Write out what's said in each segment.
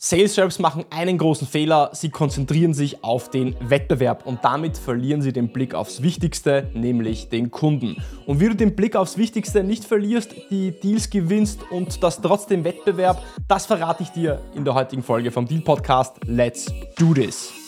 Sales Reps machen einen großen Fehler, sie konzentrieren sich auf den Wettbewerb und damit verlieren sie den Blick aufs Wichtigste, nämlich den Kunden. Und wie du den Blick aufs Wichtigste nicht verlierst, die Deals gewinnst und das trotzdem Wettbewerb, das verrate ich dir in der heutigen Folge vom Deal Podcast. Let's do this!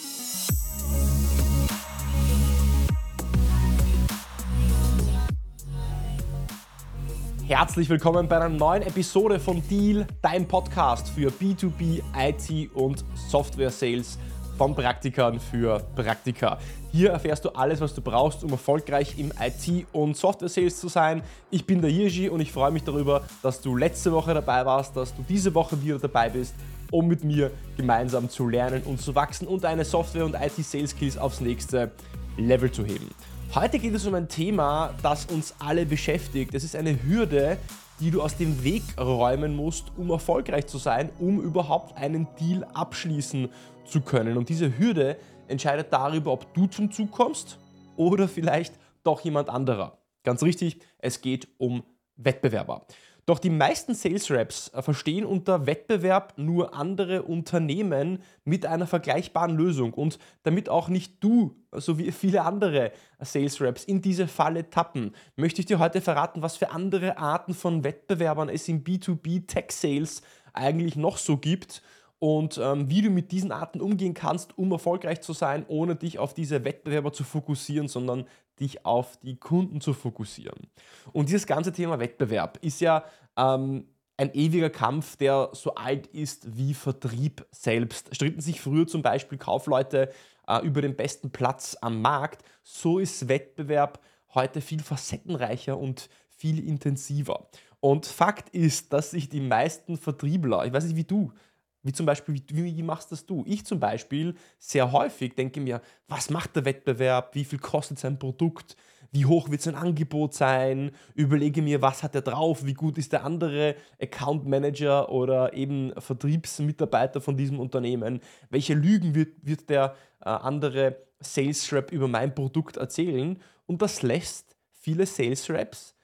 Herzlich willkommen bei einer neuen Episode von Deal, dein Podcast für B2B, IT und Software Sales von Praktikern für Praktika. Hier erfährst du alles, was du brauchst, um erfolgreich im IT- und Software-Sales zu sein. Ich bin der Hirschi und ich freue mich darüber, dass du letzte Woche dabei warst, dass du diese Woche wieder dabei bist, um mit mir gemeinsam zu lernen und zu wachsen und deine Software- und IT-Sales-Skills aufs nächste Level zu heben. Heute geht es um ein Thema, das uns alle beschäftigt. Es ist eine Hürde, die du aus dem Weg räumen musst, um erfolgreich zu sein, um überhaupt einen Deal abschließen zu können. Und diese Hürde entscheidet darüber, ob du zum Zug kommst oder vielleicht doch jemand anderer. Ganz richtig, es geht um Wettbewerber. Doch die meisten Sales Reps äh, verstehen unter Wettbewerb nur andere Unternehmen mit einer vergleichbaren Lösung. Und damit auch nicht du, so wie viele andere Sales Reps, in diese Falle tappen, möchte ich dir heute verraten, was für andere Arten von Wettbewerbern es im B2B Tech Sales eigentlich noch so gibt und ähm, wie du mit diesen Arten umgehen kannst, um erfolgreich zu sein, ohne dich auf diese Wettbewerber zu fokussieren, sondern dich auf die Kunden zu fokussieren. Und dieses ganze Thema Wettbewerb ist ja ähm, ein ewiger Kampf, der so alt ist wie Vertrieb selbst. Stritten sich früher zum Beispiel Kaufleute äh, über den besten Platz am Markt. So ist Wettbewerb heute viel facettenreicher und viel intensiver. Und Fakt ist, dass sich die meisten Vertriebler, ich weiß nicht wie du, wie zum Beispiel, wie, wie machst das du? Ich zum Beispiel sehr häufig denke mir, was macht der Wettbewerb? Wie viel kostet sein Produkt? Wie hoch wird sein Angebot sein? Überlege mir, was hat er drauf? Wie gut ist der andere Account Manager oder eben Vertriebsmitarbeiter von diesem Unternehmen? Welche Lügen wird, wird der äh, andere Sales Rep über mein Produkt erzählen? Und das lässt viele Sales Reps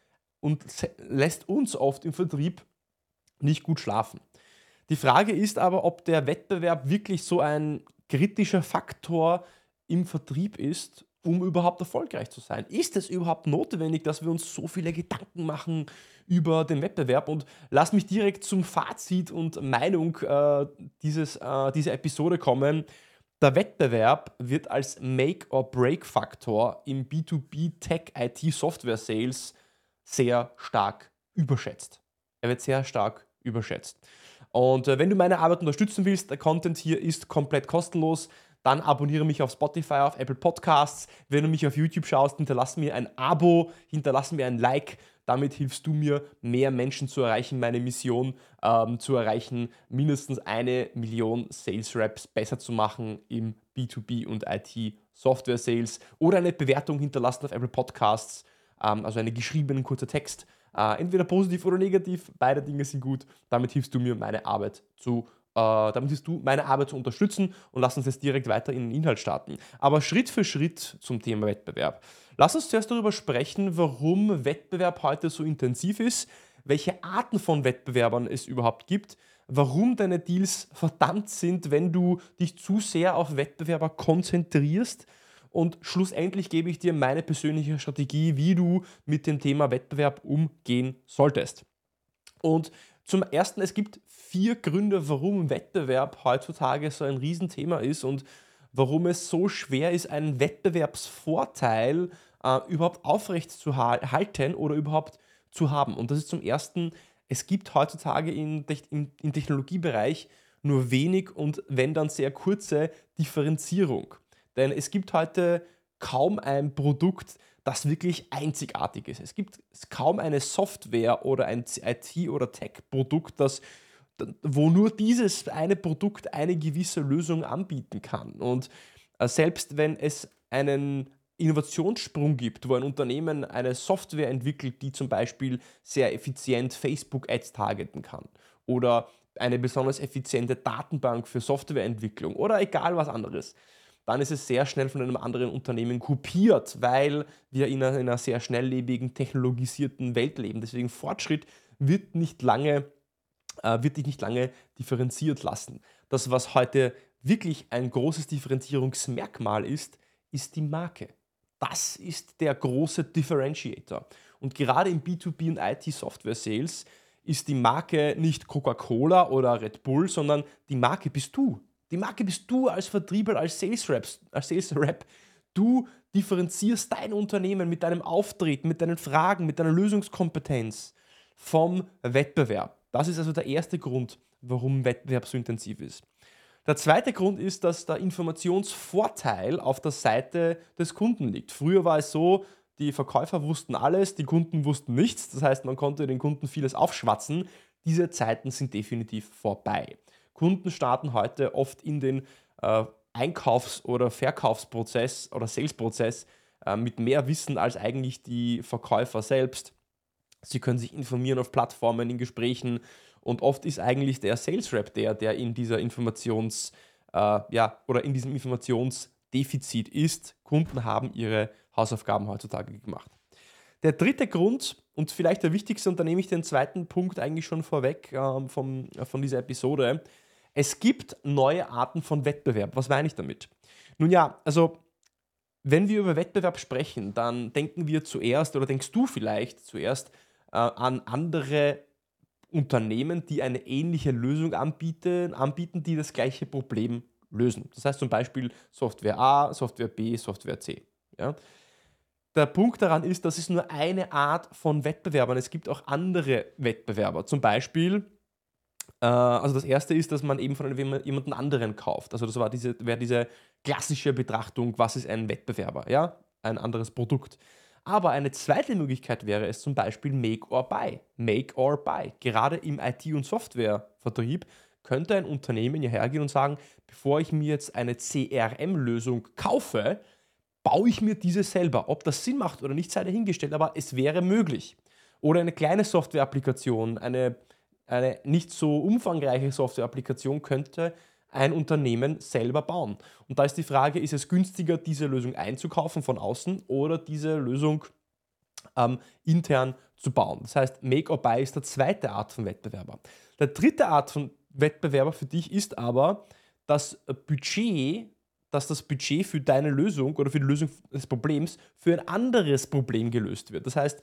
und lässt uns oft im Vertrieb nicht gut schlafen. Die Frage ist aber, ob der Wettbewerb wirklich so ein kritischer Faktor im Vertrieb ist, um überhaupt erfolgreich zu sein. Ist es überhaupt notwendig, dass wir uns so viele Gedanken machen über den Wettbewerb? Und lass mich direkt zum Fazit und Meinung äh, dieses, äh, dieser Episode kommen. Der Wettbewerb wird als Make-or-Break-Faktor im B2B Tech IT Software Sales sehr stark überschätzt. Er wird sehr stark überschätzt. Und äh, wenn du meine Arbeit unterstützen willst, der Content hier ist komplett kostenlos, dann abonniere mich auf Spotify, auf Apple Podcasts. Wenn du mich auf YouTube schaust, hinterlass mir ein Abo, hinterlass mir ein Like. Damit hilfst du mir, mehr Menschen zu erreichen, meine Mission ähm, zu erreichen, mindestens eine Million Sales Reps besser zu machen im B2B und IT Software Sales oder eine Bewertung hinterlassen auf Apple Podcasts, ähm, also einen geschriebenen kurzer Text äh, entweder positiv oder negativ, beide Dinge sind gut. Damit hilfst du mir, meine Arbeit zu äh, damit hilfst du, meine Arbeit zu unterstützen und lass uns jetzt direkt weiter in den Inhalt starten. Aber Schritt für Schritt zum Thema Wettbewerb. Lass uns zuerst darüber sprechen, warum Wettbewerb heute so intensiv ist, welche Arten von Wettbewerbern es überhaupt gibt, warum deine Deals verdammt sind, wenn du dich zu sehr auf Wettbewerber konzentrierst und schlussendlich gebe ich dir meine persönliche Strategie, wie du mit dem Thema Wettbewerb umgehen solltest. Und zum Ersten, es gibt vier Gründe, warum Wettbewerb heutzutage so ein Riesenthema ist und warum es so schwer ist, einen Wettbewerbsvorteil äh, überhaupt aufrecht zu halten oder überhaupt zu haben. Und das ist zum Ersten, es gibt heutzutage im, im Technologiebereich nur wenig und wenn dann sehr kurze Differenzierung. Denn es gibt heute kaum ein Produkt, das wirklich einzigartig ist. Es gibt kaum eine Software oder ein IT- oder Tech-Produkt, das wo nur dieses eine Produkt eine gewisse Lösung anbieten kann. Und äh, selbst wenn es einen Innovationssprung gibt, wo ein Unternehmen eine Software entwickelt, die zum Beispiel sehr effizient Facebook-Ads targeten kann oder eine besonders effiziente Datenbank für Softwareentwicklung oder egal was anderes, dann ist es sehr schnell von einem anderen Unternehmen kopiert, weil wir in einer, in einer sehr schnelllebigen, technologisierten Welt leben. Deswegen Fortschritt wird nicht lange äh, wird dich nicht lange differenziert lassen. Das, was heute wirklich ein großes Differenzierungsmerkmal ist, ist die Marke. Das ist der große Differentiator. Und gerade im B2B und IT-Software-Sales ist die Marke nicht Coca-Cola oder Red Bull, sondern die Marke bist du. Die Marke bist du als Vertriebler, als Sales Rep. Als Sales -Rap. Du differenzierst dein Unternehmen mit deinem Auftreten, mit deinen Fragen, mit deiner Lösungskompetenz vom Wettbewerb. Das ist also der erste Grund, warum Wettbewerb so intensiv ist. Der zweite Grund ist, dass der Informationsvorteil auf der Seite des Kunden liegt. Früher war es so, die Verkäufer wussten alles, die Kunden wussten nichts. Das heißt, man konnte den Kunden vieles aufschwatzen. Diese Zeiten sind definitiv vorbei. Kunden starten heute oft in den äh, Einkaufs- oder Verkaufsprozess oder Salesprozess äh, mit mehr Wissen als eigentlich die Verkäufer selbst. Sie können sich informieren auf Plattformen, in Gesprächen und oft ist eigentlich der Sales Rep der, der in dieser Informations- äh, ja, oder in diesem Informationsdefizit ist. Kunden haben ihre Hausaufgaben heutzutage gemacht. Der dritte Grund und vielleicht der wichtigste, und da nehme ich den zweiten Punkt eigentlich schon vorweg äh, vom, von dieser Episode. Es gibt neue Arten von Wettbewerb. Was meine ich damit? Nun ja, also wenn wir über Wettbewerb sprechen, dann denken wir zuerst oder denkst du vielleicht zuerst äh, an andere Unternehmen, die eine ähnliche Lösung anbieten, anbieten, die das gleiche Problem lösen. Das heißt zum Beispiel Software A, Software B, Software C. Ja? Der Punkt daran ist, das ist nur eine Art von Wettbewerbern. Es gibt auch andere Wettbewerber. Zum Beispiel, also das erste ist, dass man eben von jemandem anderen kauft. Also das war diese, wäre diese klassische Betrachtung, was ist ein Wettbewerber, ja? Ein anderes Produkt. Aber eine zweite Möglichkeit wäre es zum Beispiel Make or Buy. Make or Buy. Gerade im IT- und Softwarevertrieb könnte ein Unternehmen ja hergehen und sagen, bevor ich mir jetzt eine CRM-Lösung kaufe, baue ich mir diese selber. Ob das Sinn macht oder nicht, sei dahingestellt, aber es wäre möglich. Oder eine kleine Software-Applikation, eine, eine nicht so umfangreiche Software-Applikation könnte ein Unternehmen selber bauen. Und da ist die Frage, ist es günstiger, diese Lösung einzukaufen von außen oder diese Lösung ähm, intern zu bauen. Das heißt, Make or Buy ist der zweite Art von Wettbewerber. Der dritte Art von Wettbewerber für dich ist aber das Budget dass das Budget für deine Lösung oder für die Lösung des Problems für ein anderes Problem gelöst wird. Das heißt,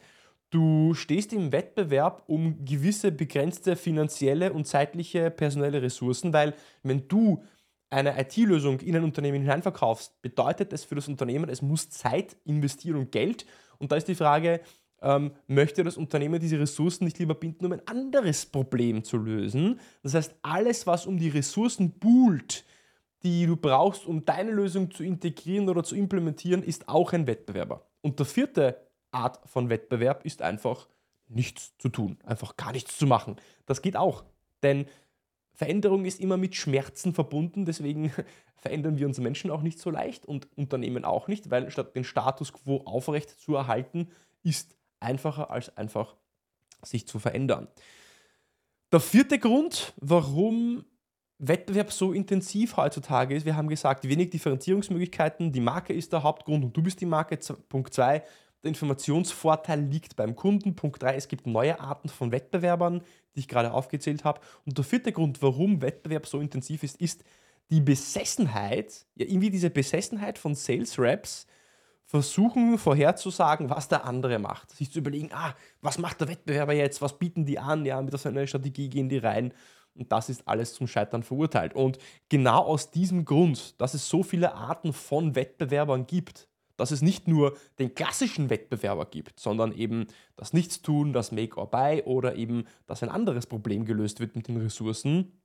du stehst im Wettbewerb um gewisse begrenzte finanzielle und zeitliche personelle Ressourcen, weil wenn du eine IT-Lösung in ein Unternehmen hineinverkaufst, bedeutet es für das Unternehmen, es muss Zeit investieren und Geld. Und da ist die Frage, ähm, möchte das Unternehmen diese Ressourcen nicht lieber binden, um ein anderes Problem zu lösen? Das heißt, alles, was um die Ressourcen buhlt, die du brauchst, um deine Lösung zu integrieren oder zu implementieren, ist auch ein Wettbewerber. Und der vierte Art von Wettbewerb ist einfach nichts zu tun, einfach gar nichts zu machen. Das geht auch, denn Veränderung ist immer mit Schmerzen verbunden, deswegen verändern wir uns Menschen auch nicht so leicht und Unternehmen auch nicht, weil statt den Status quo aufrecht zu erhalten, ist einfacher als einfach sich zu verändern. Der vierte Grund, warum Wettbewerb so intensiv heutzutage ist. Wir haben gesagt, wenig Differenzierungsmöglichkeiten, die Marke ist der Hauptgrund und du bist die Marke. Punkt 2, der Informationsvorteil liegt beim Kunden. Punkt 3, es gibt neue Arten von Wettbewerbern, die ich gerade aufgezählt habe. Und der vierte Grund, warum Wettbewerb so intensiv ist, ist die Besessenheit, ja irgendwie diese Besessenheit von Sales Reps, versuchen vorherzusagen, was der andere macht. Sich zu überlegen, ah, was macht der Wettbewerber jetzt, was bieten die an, ja, mit so einer Strategie gehen die rein und das ist alles zum Scheitern verurteilt. Und genau aus diesem Grund, dass es so viele Arten von Wettbewerbern gibt, dass es nicht nur den klassischen Wettbewerber gibt, sondern eben das Nichtstun, das Make or Buy oder eben, dass ein anderes Problem gelöst wird mit den Ressourcen,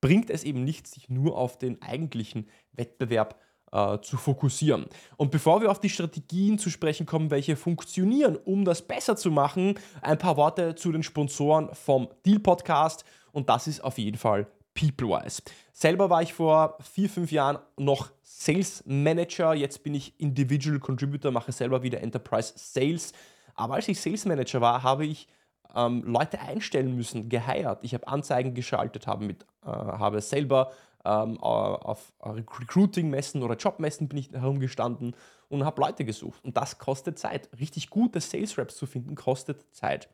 bringt es eben nicht, sich nur auf den eigentlichen Wettbewerb äh, zu fokussieren. Und bevor wir auf die Strategien zu sprechen kommen, welche funktionieren, um das besser zu machen, ein paar Worte zu den Sponsoren vom Deal Podcast und das ist auf jeden Fall PeopleWise. Selber war ich vor vier, fünf Jahren noch Sales Manager, jetzt bin ich Individual Contributor, mache selber wieder Enterprise Sales. Aber als ich Sales Manager war, habe ich ähm, Leute einstellen müssen, geheiert. Ich habe Anzeigen geschaltet, habe, mit, äh, habe selber ähm, auf Recruiting-Messen oder Jobmessen bin ich herumgestanden und habe Leute gesucht. Und das kostet Zeit. Richtig gute Sales Reps zu finden, kostet Zeit.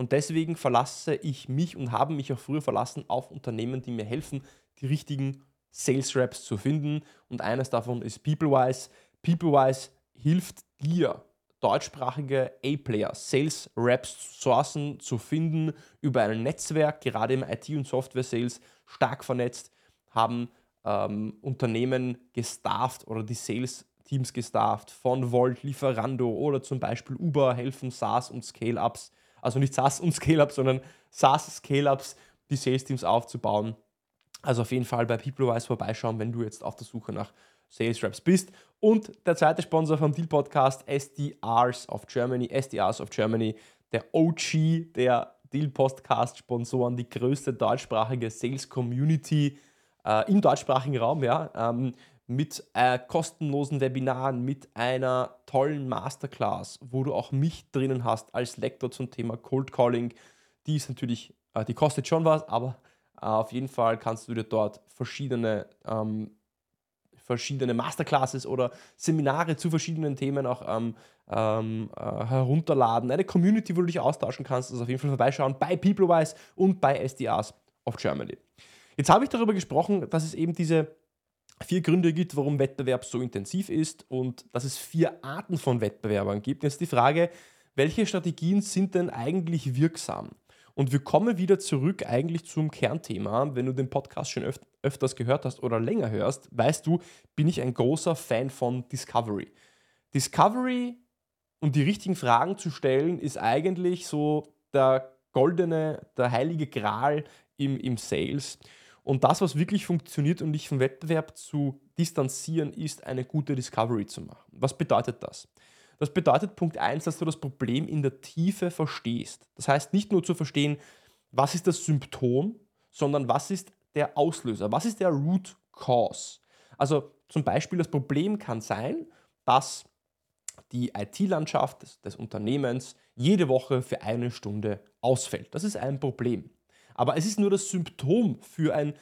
Und deswegen verlasse ich mich und habe mich auch früher verlassen auf Unternehmen, die mir helfen, die richtigen Sales Reps zu finden. Und eines davon ist PeopleWise. PeopleWise hilft dir, deutschsprachige A-Player, Sales Reps sourcen zu finden über ein Netzwerk, gerade im IT- und Software-Sales stark vernetzt, haben ähm, Unternehmen gestafft oder die Sales-Teams gestafft von Volt, Lieferando oder zum Beispiel Uber helfen SaaS und Scale-Ups, also nicht SaaS und Scale-Ups, sondern SaaS-Scale-Ups, die Sales-Teams aufzubauen. Also auf jeden Fall bei PeopleWise vorbeischauen, wenn du jetzt auf der Suche nach Sales Reps bist. Und der zweite Sponsor vom Deal Podcast, SDRs of Germany, SDRs of Germany, der OG der Deal Podcast Sponsoren, die größte deutschsprachige Sales Community äh, im deutschsprachigen Raum, ja, ähm, mit äh, kostenlosen Webinaren, mit einer tollen Masterclass, wo du auch mich drinnen hast als Lektor zum Thema Cold Calling. Die ist natürlich, äh, die kostet schon was, aber äh, auf jeden Fall kannst du dir dort verschiedene ähm, verschiedene Masterclasses oder Seminare zu verschiedenen Themen auch ähm, ähm, äh, herunterladen. Eine Community, wo du dich austauschen kannst. Also auf jeden Fall vorbeischauen bei PeopleWise und bei SDRs of Germany. Jetzt habe ich darüber gesprochen, dass es eben diese vier Gründe gibt, warum Wettbewerb so intensiv ist und dass es vier Arten von Wettbewerbern gibt. Jetzt die Frage, welche Strategien sind denn eigentlich wirksam? Und wir kommen wieder zurück eigentlich zum Kernthema. Wenn du den Podcast schon öf öfters gehört hast oder länger hörst, weißt du, bin ich ein großer Fan von Discovery. Discovery und die richtigen Fragen zu stellen, ist eigentlich so der goldene, der heilige Gral im, im Sales. Und das, was wirklich funktioniert und dich vom Wettbewerb zu distanzieren, ist eine gute Discovery zu machen. Was bedeutet das? Das bedeutet Punkt 1, dass du das Problem in der Tiefe verstehst. Das heißt nicht nur zu verstehen, was ist das Symptom, sondern was ist der Auslöser, was ist der Root Cause. Also zum Beispiel das Problem kann sein, dass die IT-Landschaft des, des, Unternehmens jede Woche für eine Stunde ausfällt. Das ist ein Problem. Aber es ist nur das Symptom für ein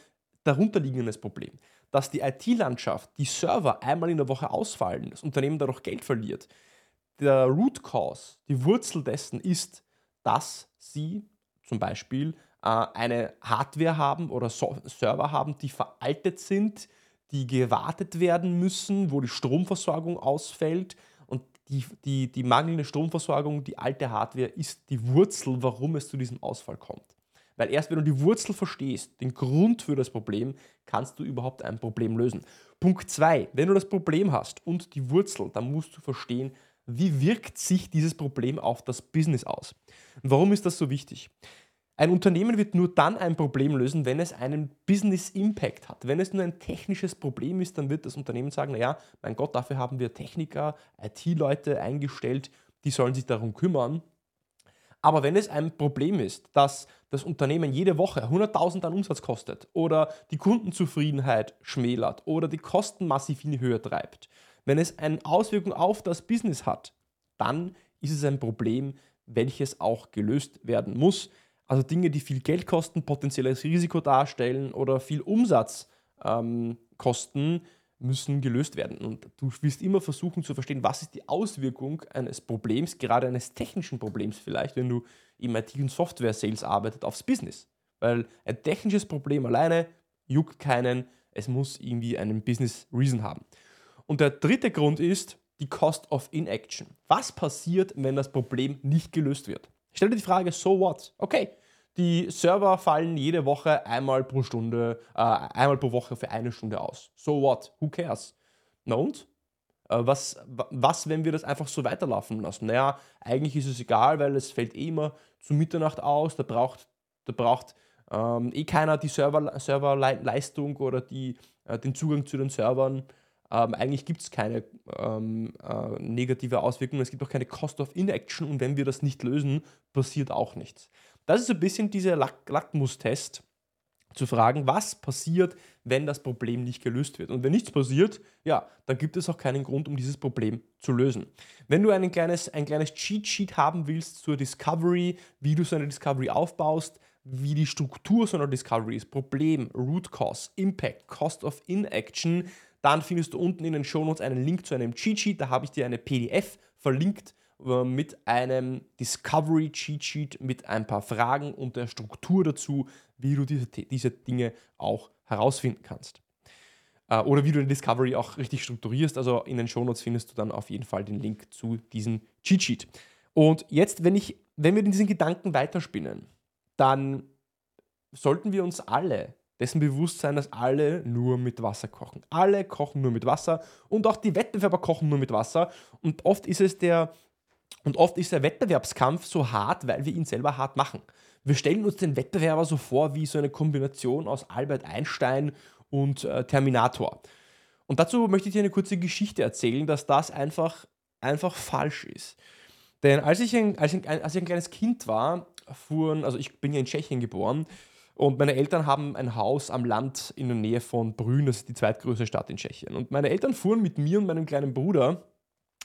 darunterliegendes Problem. Dass die IT-Landschaft, die Server einmal in der Woche ausfallen, das Unternehmen dadurch Geld verliert, der Root Cause, die Wurzel dessen ist, dass sie zum Beispiel äh, eine Hardware haben oder Server haben, die veraltet sind, die gewartet werden müssen, wo die Stromversorgung ausfällt. Und die, die, die mangelnde Stromversorgung, die alte Hardware, ist die Wurzel, warum es zu diesem Ausfall kommt. Weil erst wenn du die Wurzel verstehst, den Grund für das Problem, kannst du überhaupt ein Problem lösen. Punkt 2, wenn du das Problem hast und die Wurzel, dann musst du verstehen, wie wirkt sich dieses Problem auf das Business aus? Warum ist das so wichtig? Ein Unternehmen wird nur dann ein Problem lösen, wenn es einen Business Impact hat. Wenn es nur ein technisches Problem ist, dann wird das Unternehmen sagen, naja, mein Gott, dafür haben wir Techniker, IT-Leute eingestellt, die sollen sich darum kümmern. Aber wenn es ein Problem ist, dass das Unternehmen jede Woche 100.000 an Umsatz kostet oder die Kundenzufriedenheit schmälert oder die Kosten massiv in die Höhe treibt wenn es eine Auswirkung auf das Business hat, dann ist es ein Problem, welches auch gelöst werden muss. Also Dinge, die viel Geld kosten, potenzielles Risiko darstellen oder viel Umsatz ähm, kosten, müssen gelöst werden. Und du wirst immer versuchen zu verstehen, was ist die Auswirkung eines Problems, gerade eines technischen Problems vielleicht, wenn du im IT- und Software-Sales arbeitest, aufs Business. Weil ein technisches Problem alleine juckt keinen, es muss irgendwie einen Business-Reason haben. Und der dritte Grund ist die Cost of Inaction. Was passiert, wenn das Problem nicht gelöst wird? Stell dir die Frage, so what? Okay, die Server fallen jede Woche einmal pro Stunde, äh, einmal pro Woche für eine Stunde aus. So what? Who cares? Na und? Äh, was, was, wenn wir das einfach so weiterlaufen lassen? Naja, eigentlich ist es egal, weil es fällt eh immer zu Mitternacht aus. Da braucht, da braucht ähm, eh keiner die Server, Serverleistung oder die, äh, den Zugang zu den Servern. Ähm, eigentlich gibt es keine ähm, äh, negative Auswirkungen, es gibt auch keine Cost of Inaction und wenn wir das nicht lösen, passiert auch nichts. Das ist so ein bisschen dieser Lack Lackmustest, zu fragen, was passiert, wenn das Problem nicht gelöst wird. Und wenn nichts passiert, ja, dann gibt es auch keinen Grund, um dieses Problem zu lösen. Wenn du ein kleines, ein kleines Cheat Sheet haben willst zur Discovery, wie du so eine Discovery aufbaust, wie die Struktur so einer Discovery ist, Problem, Root Cause, Impact, Cost of Inaction, dann findest du unten in den Shownotes einen Link zu einem Cheat Sheet. Da habe ich dir eine PDF verlinkt, mit einem Discovery Cheat Sheet mit ein paar Fragen und der Struktur dazu, wie du diese, diese Dinge auch herausfinden kannst. Äh, oder wie du den Discovery auch richtig strukturierst. Also in den Shownotes findest du dann auf jeden Fall den Link zu diesem Cheat Sheet. Und jetzt, wenn, ich, wenn wir diesen Gedanken weiterspinnen, dann sollten wir uns alle dessen bewusst sein, dass alle nur mit Wasser kochen. Alle kochen nur mit Wasser und auch die Wettbewerber kochen nur mit Wasser. Und oft ist es der, und oft ist der Wettbewerbskampf so hart, weil wir ihn selber hart machen. Wir stellen uns den Wettbewerber so vor wie so eine Kombination aus Albert Einstein und äh, Terminator. Und dazu möchte ich dir eine kurze Geschichte erzählen, dass das einfach, einfach falsch ist. Denn als ich, ein, als, ich ein, als ich ein kleines Kind war, fuhren, also ich bin ja in Tschechien geboren, und meine Eltern haben ein Haus am Land in der Nähe von Brünn, das ist die zweitgrößte Stadt in Tschechien. Und meine Eltern fuhren mit mir und meinem kleinen Bruder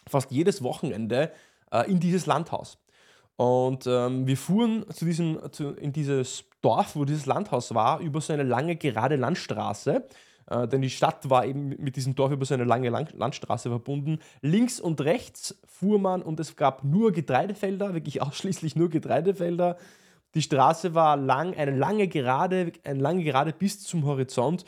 fast jedes Wochenende äh, in dieses Landhaus. Und ähm, wir fuhren zu diesem, zu, in dieses Dorf, wo dieses Landhaus war, über so eine lange gerade Landstraße. Äh, denn die Stadt war eben mit diesem Dorf über so eine lange Lang Landstraße verbunden. Links und rechts fuhr man und es gab nur Getreidefelder, wirklich ausschließlich nur Getreidefelder. Die Straße war lang, eine lange Gerade, eine lange Gerade bis zum Horizont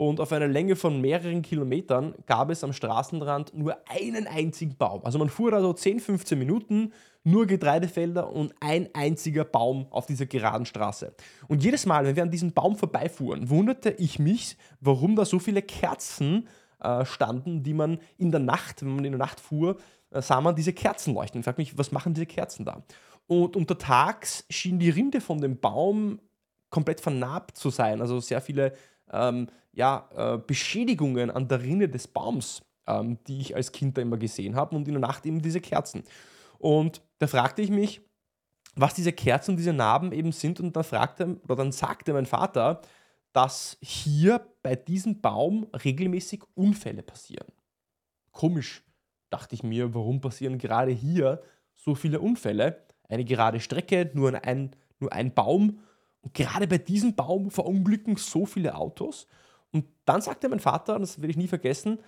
und auf einer Länge von mehreren Kilometern gab es am Straßenrand nur einen einzigen Baum. Also man fuhr da so 10, 15 Minuten, nur Getreidefelder und ein einziger Baum auf dieser geraden Straße. Und jedes Mal, wenn wir an diesem Baum vorbeifuhren, wunderte ich mich, warum da so viele Kerzen äh, standen, die man in der Nacht, wenn man in der Nacht fuhr, äh, sah man diese Kerzen leuchten. Ich frage mich, was machen diese Kerzen da? Und untertags schien die Rinde von dem Baum komplett vernarbt zu sein. Also sehr viele ähm, ja, äh, Beschädigungen an der Rinde des Baums, ähm, die ich als Kind da immer gesehen habe. Und in der Nacht eben diese Kerzen. Und da fragte ich mich, was diese Kerzen und diese Narben eben sind. Und dann, fragte, oder dann sagte mein Vater, dass hier bei diesem Baum regelmäßig Unfälle passieren. Komisch, dachte ich mir, warum passieren gerade hier so viele Unfälle? eine gerade Strecke, nur ein, nur ein Baum. Und gerade bei diesem Baum verunglücken so viele Autos. Und dann sagte mein Vater, und das werde ich nie vergessen,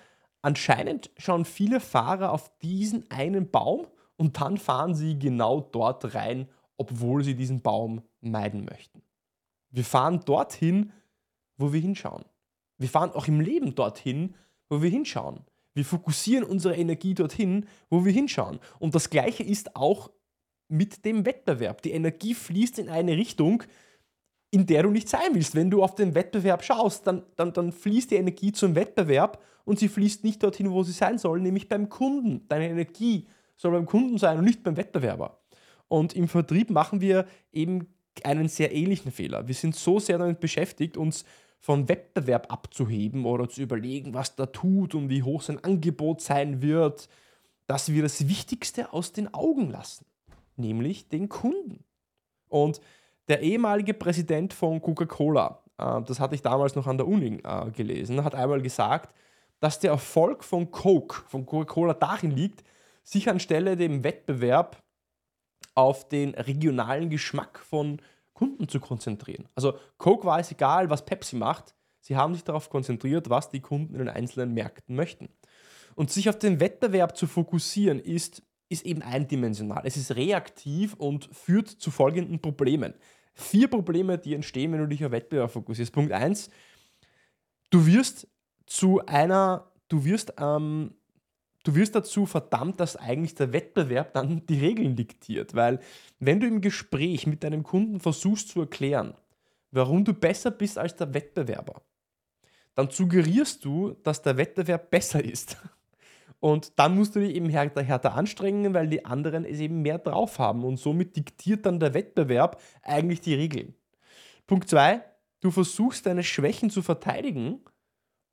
anscheinend schauen viele Fahrer auf diesen einen Baum und dann fahren sie genau dort rein, obwohl sie diesen Baum meiden möchten. Wir fahren dorthin, wo wir hinschauen. Wir fahren auch im Leben dorthin, wo wir hinschauen. Wir fokussieren unsere Energie dorthin, wo wir hinschauen. Und das Gleiche ist auch mit dem Wettbewerb. Die Energie fließt in eine Richtung, in der du nicht sein willst. Wenn du auf den Wettbewerb schaust, dann, dann, dann fließt die Energie zum Wettbewerb und sie fließt nicht dorthin, wo sie sein soll, nämlich beim Kunden. Deine Energie soll beim Kunden sein und nicht beim Wettbewerber. Und im Vertrieb machen wir eben einen sehr ähnlichen Fehler. Wir sind so sehr damit beschäftigt, uns von Wettbewerb abzuheben oder zu überlegen, was da tut und wie hoch sein Angebot sein wird, dass wir das Wichtigste aus den Augen lassen nämlich den Kunden. Und der ehemalige Präsident von Coca-Cola, äh, das hatte ich damals noch an der Uni äh, gelesen, hat einmal gesagt, dass der Erfolg von Coke, von Coca-Cola darin liegt, sich anstelle dem Wettbewerb auf den regionalen Geschmack von Kunden zu konzentrieren. Also Coke war es egal, was Pepsi macht, sie haben sich darauf konzentriert, was die Kunden in den einzelnen Märkten möchten. Und sich auf den Wettbewerb zu fokussieren, ist ist eben eindimensional. Es ist reaktiv und führt zu folgenden Problemen. Vier Probleme, die entstehen, wenn du dich auf Wettbewerb fokussierst. Punkt 1, du wirst zu einer, du wirst, ähm, du wirst dazu verdammt, dass eigentlich der Wettbewerb dann die Regeln diktiert. Weil wenn du im Gespräch mit deinem Kunden versuchst zu erklären, warum du besser bist als der Wettbewerber, dann suggerierst du, dass der Wettbewerb besser ist. Und dann musst du dich eben härter, härter anstrengen, weil die anderen es eben mehr drauf haben. Und somit diktiert dann der Wettbewerb eigentlich die Regeln. Punkt 2, du versuchst deine Schwächen zu verteidigen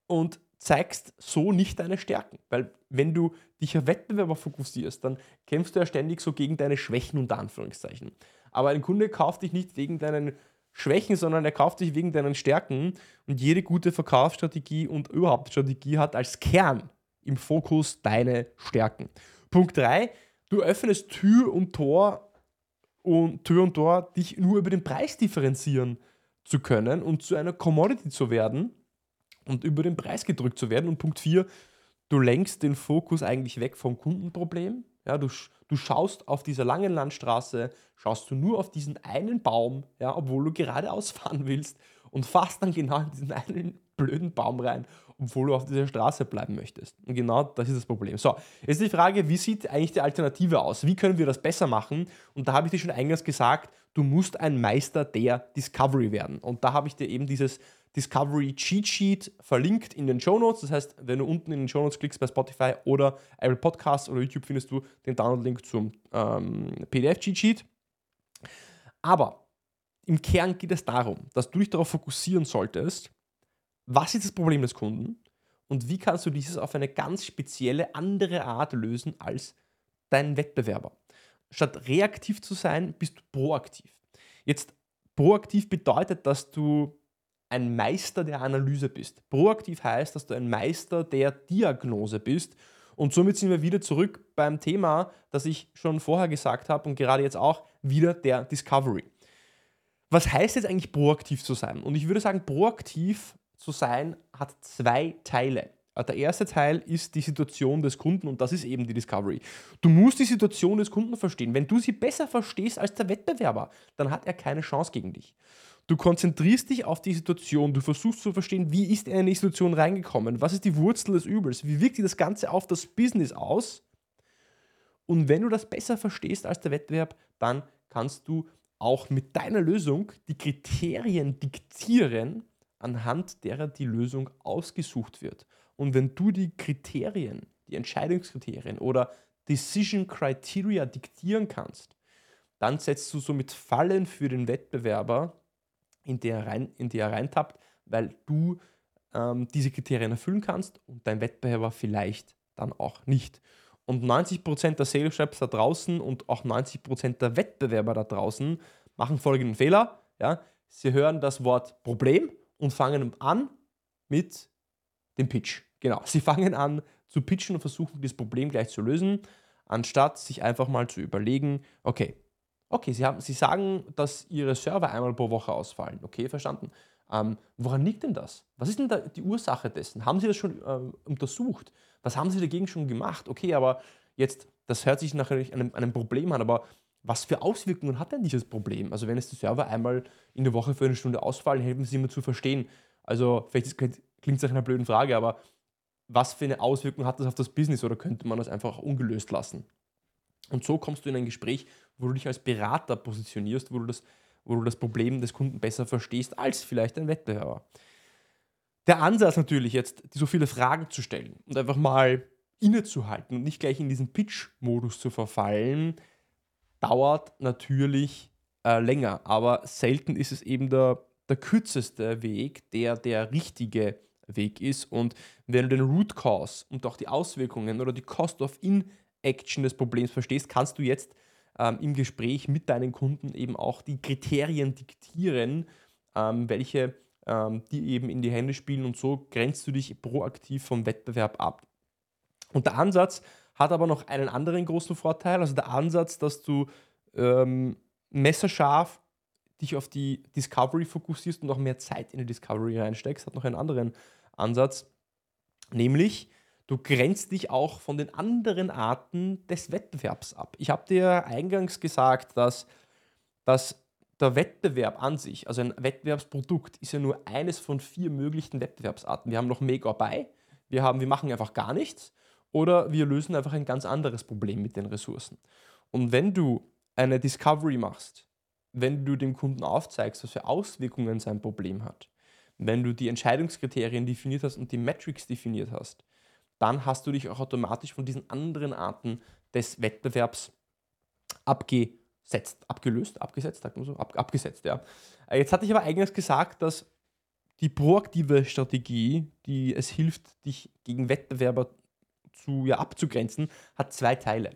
und zeigst so nicht deine Stärken. Weil wenn du dich auf Wettbewerber fokussierst, dann kämpfst du ja ständig so gegen deine Schwächen unter Anführungszeichen. Aber ein Kunde kauft dich nicht wegen deinen Schwächen, sondern er kauft dich wegen deinen Stärken. Und jede gute Verkaufsstrategie und überhaupt Strategie hat als Kern im Fokus deine Stärken. Punkt 3, du öffnest Tür und Tor und Tür und Tor, dich nur über den Preis differenzieren zu können und zu einer Commodity zu werden und über den Preis gedrückt zu werden. Und Punkt 4, du lenkst den Fokus eigentlich weg vom Kundenproblem Ja, du, du schaust auf dieser langen Landstraße, schaust du nur auf diesen einen Baum, ja, obwohl du geradeaus fahren willst und fährst dann genau in diesen einen blöden Baum rein, obwohl du auf dieser Straße bleiben möchtest. Und genau das ist das Problem. So, jetzt ist die Frage, wie sieht eigentlich die Alternative aus? Wie können wir das besser machen? Und da habe ich dir schon eingangs gesagt, du musst ein Meister der Discovery werden. Und da habe ich dir eben dieses Discovery Cheat Sheet verlinkt in den Show Notes. Das heißt, wenn du unten in den Show Notes klickst bei Spotify oder Apple Podcasts oder YouTube, findest du den Download-Link zum ähm, PDF Cheat Sheet. Aber im Kern geht es darum, dass du dich darauf fokussieren solltest, was ist das Problem des Kunden und wie kannst du dieses auf eine ganz spezielle andere Art lösen als dein Wettbewerber. Statt reaktiv zu sein, bist du proaktiv. Jetzt proaktiv bedeutet, dass du ein Meister der Analyse bist. Proaktiv heißt, dass du ein Meister der Diagnose bist. Und somit sind wir wieder zurück beim Thema, das ich schon vorher gesagt habe und gerade jetzt auch wieder der Discovery. Was heißt jetzt eigentlich proaktiv zu sein? Und ich würde sagen, proaktiv zu sein hat zwei Teile. Äh, der erste Teil ist die Situation des Kunden und das ist eben die Discovery. Du musst die Situation des Kunden verstehen. Wenn du sie besser verstehst als der Wettbewerber, dann hat er keine Chance gegen dich. Du konzentrierst dich auf die Situation, du versuchst zu verstehen, wie ist er in die Situation reingekommen, was ist die Wurzel des Übels, wie wirkt sich das Ganze auf das Business aus. Und wenn du das besser verstehst als der Wettbewerb, dann kannst du auch mit deiner Lösung die Kriterien diktieren, anhand derer die Lösung ausgesucht wird. Und wenn du die Kriterien, die Entscheidungskriterien oder Decision Criteria diktieren kannst, dann setzt du somit Fallen für den Wettbewerber, in die er, rein, in die er reintappt, weil du ähm, diese Kriterien erfüllen kannst und dein Wettbewerber vielleicht dann auch nicht. Und 90% der Sales Reps da draußen und auch 90% der Wettbewerber da draußen machen folgenden Fehler. Ja? Sie hören das Wort Problem und fangen an mit dem Pitch. Genau, sie fangen an zu pitchen und versuchen das Problem gleich zu lösen, anstatt sich einfach mal zu überlegen, okay, okay, sie, haben, sie sagen, dass ihre Server einmal pro Woche ausfallen. Okay, verstanden. Ähm, woran liegt denn das? Was ist denn die Ursache dessen? Haben Sie das schon ähm, untersucht? Was haben Sie dagegen schon gemacht? Okay, aber jetzt, das hört sich nach einem, einem Problem an, aber was für Auswirkungen hat denn dieses Problem? Also wenn es die Server einmal in der Woche für eine Stunde ausfallen, helfen sie mir zu verstehen. Also vielleicht klingt es nach einer blöden Frage, aber was für eine Auswirkung hat das auf das Business oder könnte man das einfach ungelöst lassen? Und so kommst du in ein Gespräch, wo du dich als Berater positionierst, wo du das, wo du das Problem des Kunden besser verstehst als vielleicht ein Wettbewerber. Der Ansatz natürlich jetzt, so viele Fragen zu stellen und einfach mal innezuhalten und nicht gleich in diesen Pitch-Modus zu verfallen, dauert natürlich äh, länger, aber selten ist es eben der, der kürzeste Weg, der der richtige Weg ist. Und wenn du den Root Cause und auch die Auswirkungen oder die Cost of Inaction des Problems verstehst, kannst du jetzt ähm, im Gespräch mit deinen Kunden eben auch die Kriterien diktieren, ähm, welche ähm, die eben in die Hände spielen und so grenzt du dich proaktiv vom Wettbewerb ab. Und der Ansatz hat aber noch einen anderen großen Vorteil, also der Ansatz, dass du ähm, messerscharf dich auf die Discovery fokussierst und auch mehr Zeit in die Discovery reinsteckst, hat noch einen anderen Ansatz, nämlich du grenzt dich auch von den anderen Arten des Wettbewerbs ab. Ich habe dir eingangs gesagt, dass, dass der Wettbewerb an sich, also ein Wettbewerbsprodukt, ist ja nur eines von vier möglichen Wettbewerbsarten. Wir haben noch Make or Buy, wir, haben, wir machen einfach gar nichts oder wir lösen einfach ein ganz anderes Problem mit den Ressourcen. Und wenn du eine Discovery machst, wenn du dem Kunden aufzeigst, was für Auswirkungen sein Problem hat, wenn du die Entscheidungskriterien definiert hast und die Metrics definiert hast, dann hast du dich auch automatisch von diesen anderen Arten des Wettbewerbs abgesetzt, abgelöst, abgesetzt, sagt man so, Ab, abgesetzt, ja. Äh, jetzt hatte ich aber eigentlich gesagt, dass die proaktive Strategie, die es hilft, dich gegen Wettbewerber zu, ja, abzugrenzen, hat zwei Teile.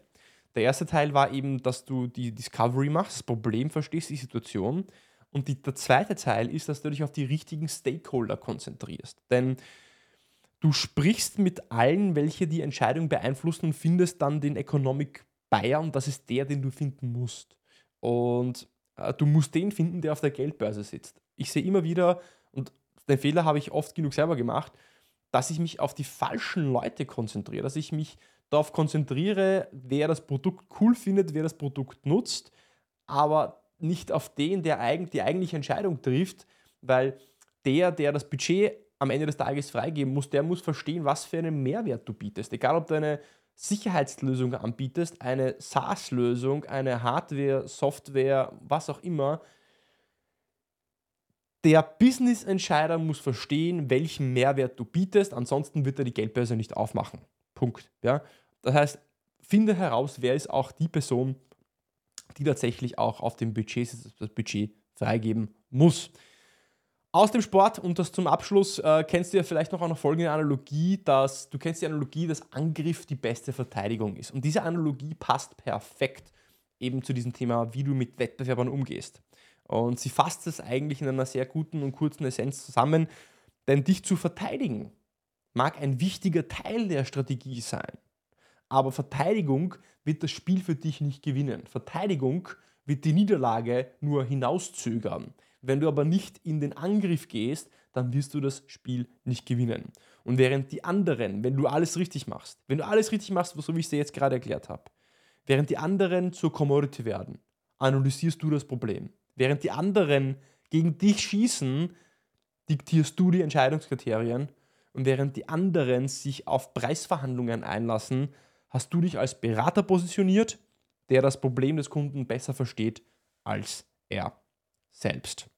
Der erste Teil war eben, dass du die Discovery machst, das Problem verstehst, die Situation. Und die, der zweite Teil ist, dass du dich auf die richtigen Stakeholder konzentrierst. Denn du sprichst mit allen, welche die Entscheidung beeinflussen und findest dann den Economic Buyer und das ist der, den du finden musst. Und äh, du musst den finden, der auf der Geldbörse sitzt. Ich sehe immer wieder, und den Fehler habe ich oft genug selber gemacht, dass ich mich auf die falschen Leute konzentriere, dass ich mich darauf konzentriere, wer das Produkt cool findet, wer das Produkt nutzt, aber nicht auf den, der eigentlich die eigentliche Entscheidung trifft, weil der, der das Budget am Ende des Tages freigeben muss, der muss verstehen, was für einen Mehrwert du bietest. Egal, ob du eine Sicherheitslösung anbietest, eine SaaS-Lösung, eine Hardware, Software, was auch immer. Der Business-Entscheider muss verstehen, welchen Mehrwert du bietest, ansonsten wird er die Geldbörse nicht aufmachen. Punkt. Ja? Das heißt, finde heraus, wer ist auch die Person, die tatsächlich auch auf dem Budget das Budget freigeben muss. Aus dem Sport und das zum Abschluss äh, kennst du ja vielleicht noch eine folgende Analogie, dass du kennst die Analogie, dass Angriff die beste Verteidigung ist. Und diese Analogie passt perfekt eben zu diesem Thema, wie du mit Wettbewerbern umgehst. Und sie fasst es eigentlich in einer sehr guten und kurzen Essenz zusammen, denn dich zu verteidigen mag ein wichtiger Teil der Strategie sein. Aber Verteidigung wird das Spiel für dich nicht gewinnen. Verteidigung wird die Niederlage nur hinauszögern. Wenn du aber nicht in den Angriff gehst, dann wirst du das Spiel nicht gewinnen. Und während die anderen, wenn du alles richtig machst, wenn du alles richtig machst, so wie ich es dir jetzt gerade erklärt habe, während die anderen zur Commodity werden, analysierst du das Problem. Während die anderen gegen dich schießen, diktierst du die Entscheidungskriterien. Und während die anderen sich auf Preisverhandlungen einlassen, hast du dich als Berater positioniert, der das Problem des Kunden besser versteht als er selbst.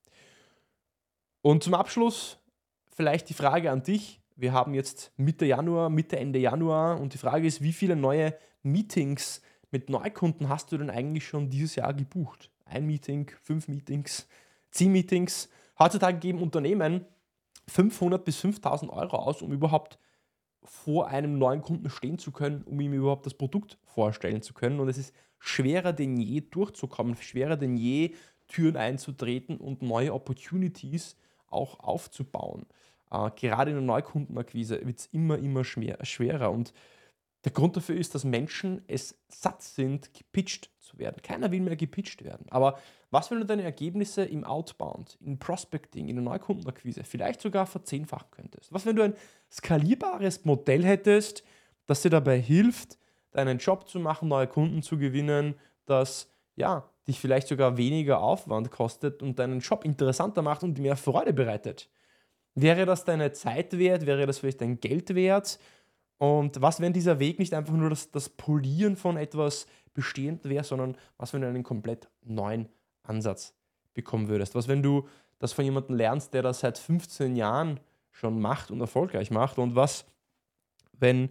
Und zum Abschluss vielleicht die Frage an dich. Wir haben jetzt Mitte Januar, Mitte, Ende Januar und die Frage ist, wie viele neue Meetings mit Neukunden hast du denn eigentlich schon dieses Jahr gebucht? Ein Meeting, fünf Meetings, zehn Meetings. Heutzutage geben Unternehmen 500 bis 5000 Euro aus, um überhaupt vor einem neuen Kunden stehen zu können, um ihm überhaupt das Produkt vorstellen zu können. Und es ist schwerer denn je durchzukommen, schwerer denn je Türen einzutreten und neue Opportunities auch aufzubauen. Äh, gerade in der Neukundenakquise wird es immer, immer schwer, schwerer. Und der Grund dafür ist, dass Menschen es satt sind, gepitcht zu werden. Keiner will mehr gepitcht werden. Aber was, wenn du deine Ergebnisse im Outbound, im Prospecting, in der Neukundenakquise vielleicht sogar verzehnfachen könntest? Was, wenn du ein skalierbares Modell hättest, das dir dabei hilft, deinen Job zu machen, neue Kunden zu gewinnen, das ja, dich vielleicht sogar weniger Aufwand kostet und deinen Job interessanter macht und mehr Freude bereitet. Wäre das deine Zeit wert? Wäre das vielleicht dein Geld wert? Und was, wenn dieser Weg nicht einfach nur das, das Polieren von etwas bestehend wäre, sondern was, wenn du einen komplett neuen Ansatz bekommen würdest? Was, wenn du das von jemandem lernst, der das seit 15 Jahren schon macht und erfolgreich macht? Und was, wenn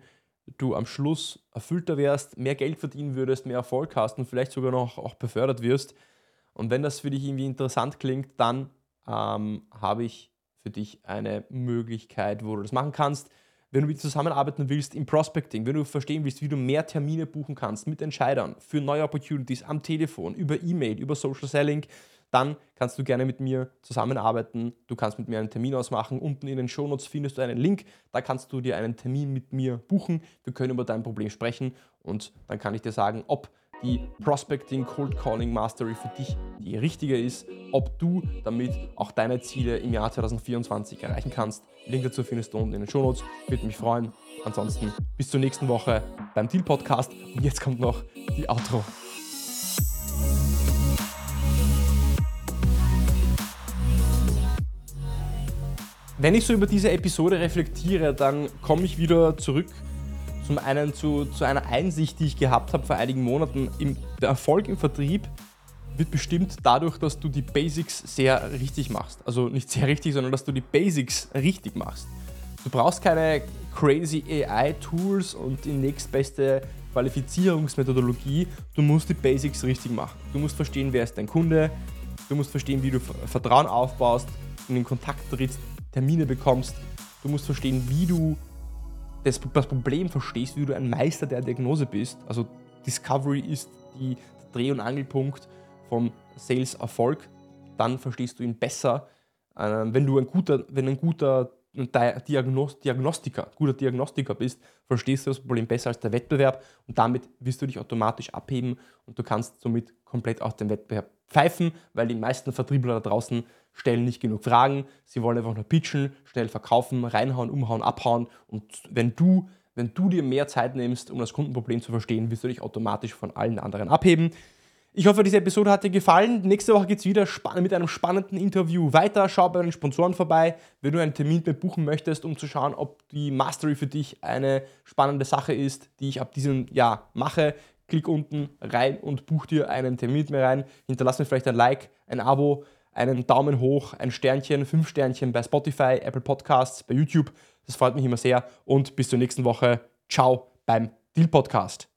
du am Schluss erfüllter wärst, mehr Geld verdienen würdest, mehr Erfolg hast und vielleicht sogar noch auch befördert wirst. Und wenn das für dich irgendwie interessant klingt, dann ähm, habe ich für dich eine Möglichkeit, wo du das machen kannst. Wenn du mit zusammenarbeiten willst im Prospecting, wenn du verstehen willst, wie du mehr Termine buchen kannst mit Entscheidern für neue Opportunities am Telefon, über E-Mail, über Social Selling, dann kannst du gerne mit mir zusammenarbeiten. Du kannst mit mir einen Termin ausmachen. Unten in den Shownotes findest du einen Link. Da kannst du dir einen Termin mit mir buchen. Wir können über dein Problem sprechen und dann kann ich dir sagen, ob die Prospecting Cold Calling Mastery für dich die richtige ist, ob du damit auch deine Ziele im Jahr 2024 erreichen kannst. Link dazu findest du unten in den Shownotes. Würde mich freuen. Ansonsten bis zur nächsten Woche beim Deal Podcast. Und jetzt kommt noch die Outro. Wenn ich so über diese Episode reflektiere, dann komme ich wieder zurück zum einen zu, zu einer Einsicht, die ich gehabt habe vor einigen Monaten. Im, der Erfolg im Vertrieb wird bestimmt dadurch, dass du die Basics sehr richtig machst. Also nicht sehr richtig, sondern dass du die Basics richtig machst. Du brauchst keine crazy AI-Tools und die nächstbeste Qualifizierungsmethodologie. Du musst die Basics richtig machen. Du musst verstehen, wer ist dein Kunde. Du musst verstehen, wie du Vertrauen aufbaust, in den Kontakt trittst Termine bekommst. Du musst verstehen, wie du das, das Problem verstehst, wie du ein Meister der Diagnose bist. Also Discovery ist die, der Dreh- und Angelpunkt von Sales-Erfolg. Dann verstehst du ihn besser. Ähm, wenn du ein guter, wenn ein guter Diagnos Diagnostiker, guter Diagnostiker bist, verstehst du das Problem besser als der Wettbewerb und damit wirst du dich automatisch abheben und du kannst somit komplett aus dem Wettbewerb pfeifen, weil die meisten Vertriebler da draußen stellen nicht genug Fragen, sie wollen einfach nur pitchen, schnell verkaufen, reinhauen, umhauen, abhauen und wenn du wenn du dir mehr Zeit nimmst, um das Kundenproblem zu verstehen, wirst du dich automatisch von allen anderen abheben. Ich hoffe, diese Episode hat dir gefallen. Nächste Woche geht es wieder mit einem spannenden Interview weiter. Schau bei den Sponsoren vorbei, wenn du einen Termin mit buchen möchtest, um zu schauen, ob die Mastery für dich eine spannende Sache ist, die ich ab diesem Jahr mache. Klick unten rein und buch dir einen Termin mit mir rein. Hinterlass mir vielleicht ein Like, ein Abo, einen Daumen hoch, ein Sternchen, fünf Sternchen bei Spotify, Apple Podcasts, bei YouTube. Das freut mich immer sehr. Und bis zur nächsten Woche. Ciao beim Deal Podcast.